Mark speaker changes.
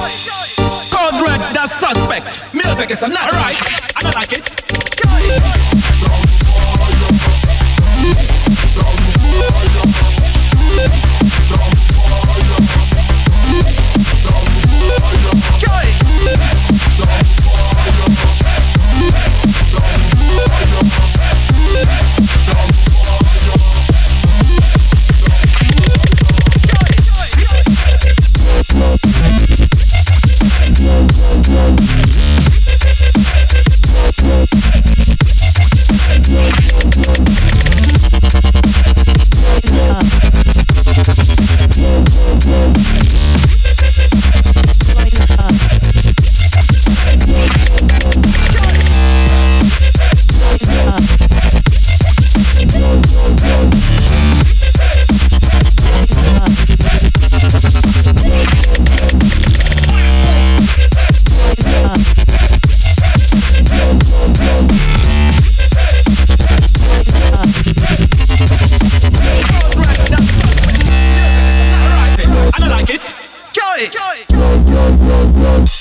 Speaker 1: Code red, that's suspect. Music is not right. I don't like it. Joy. Joy. Joy.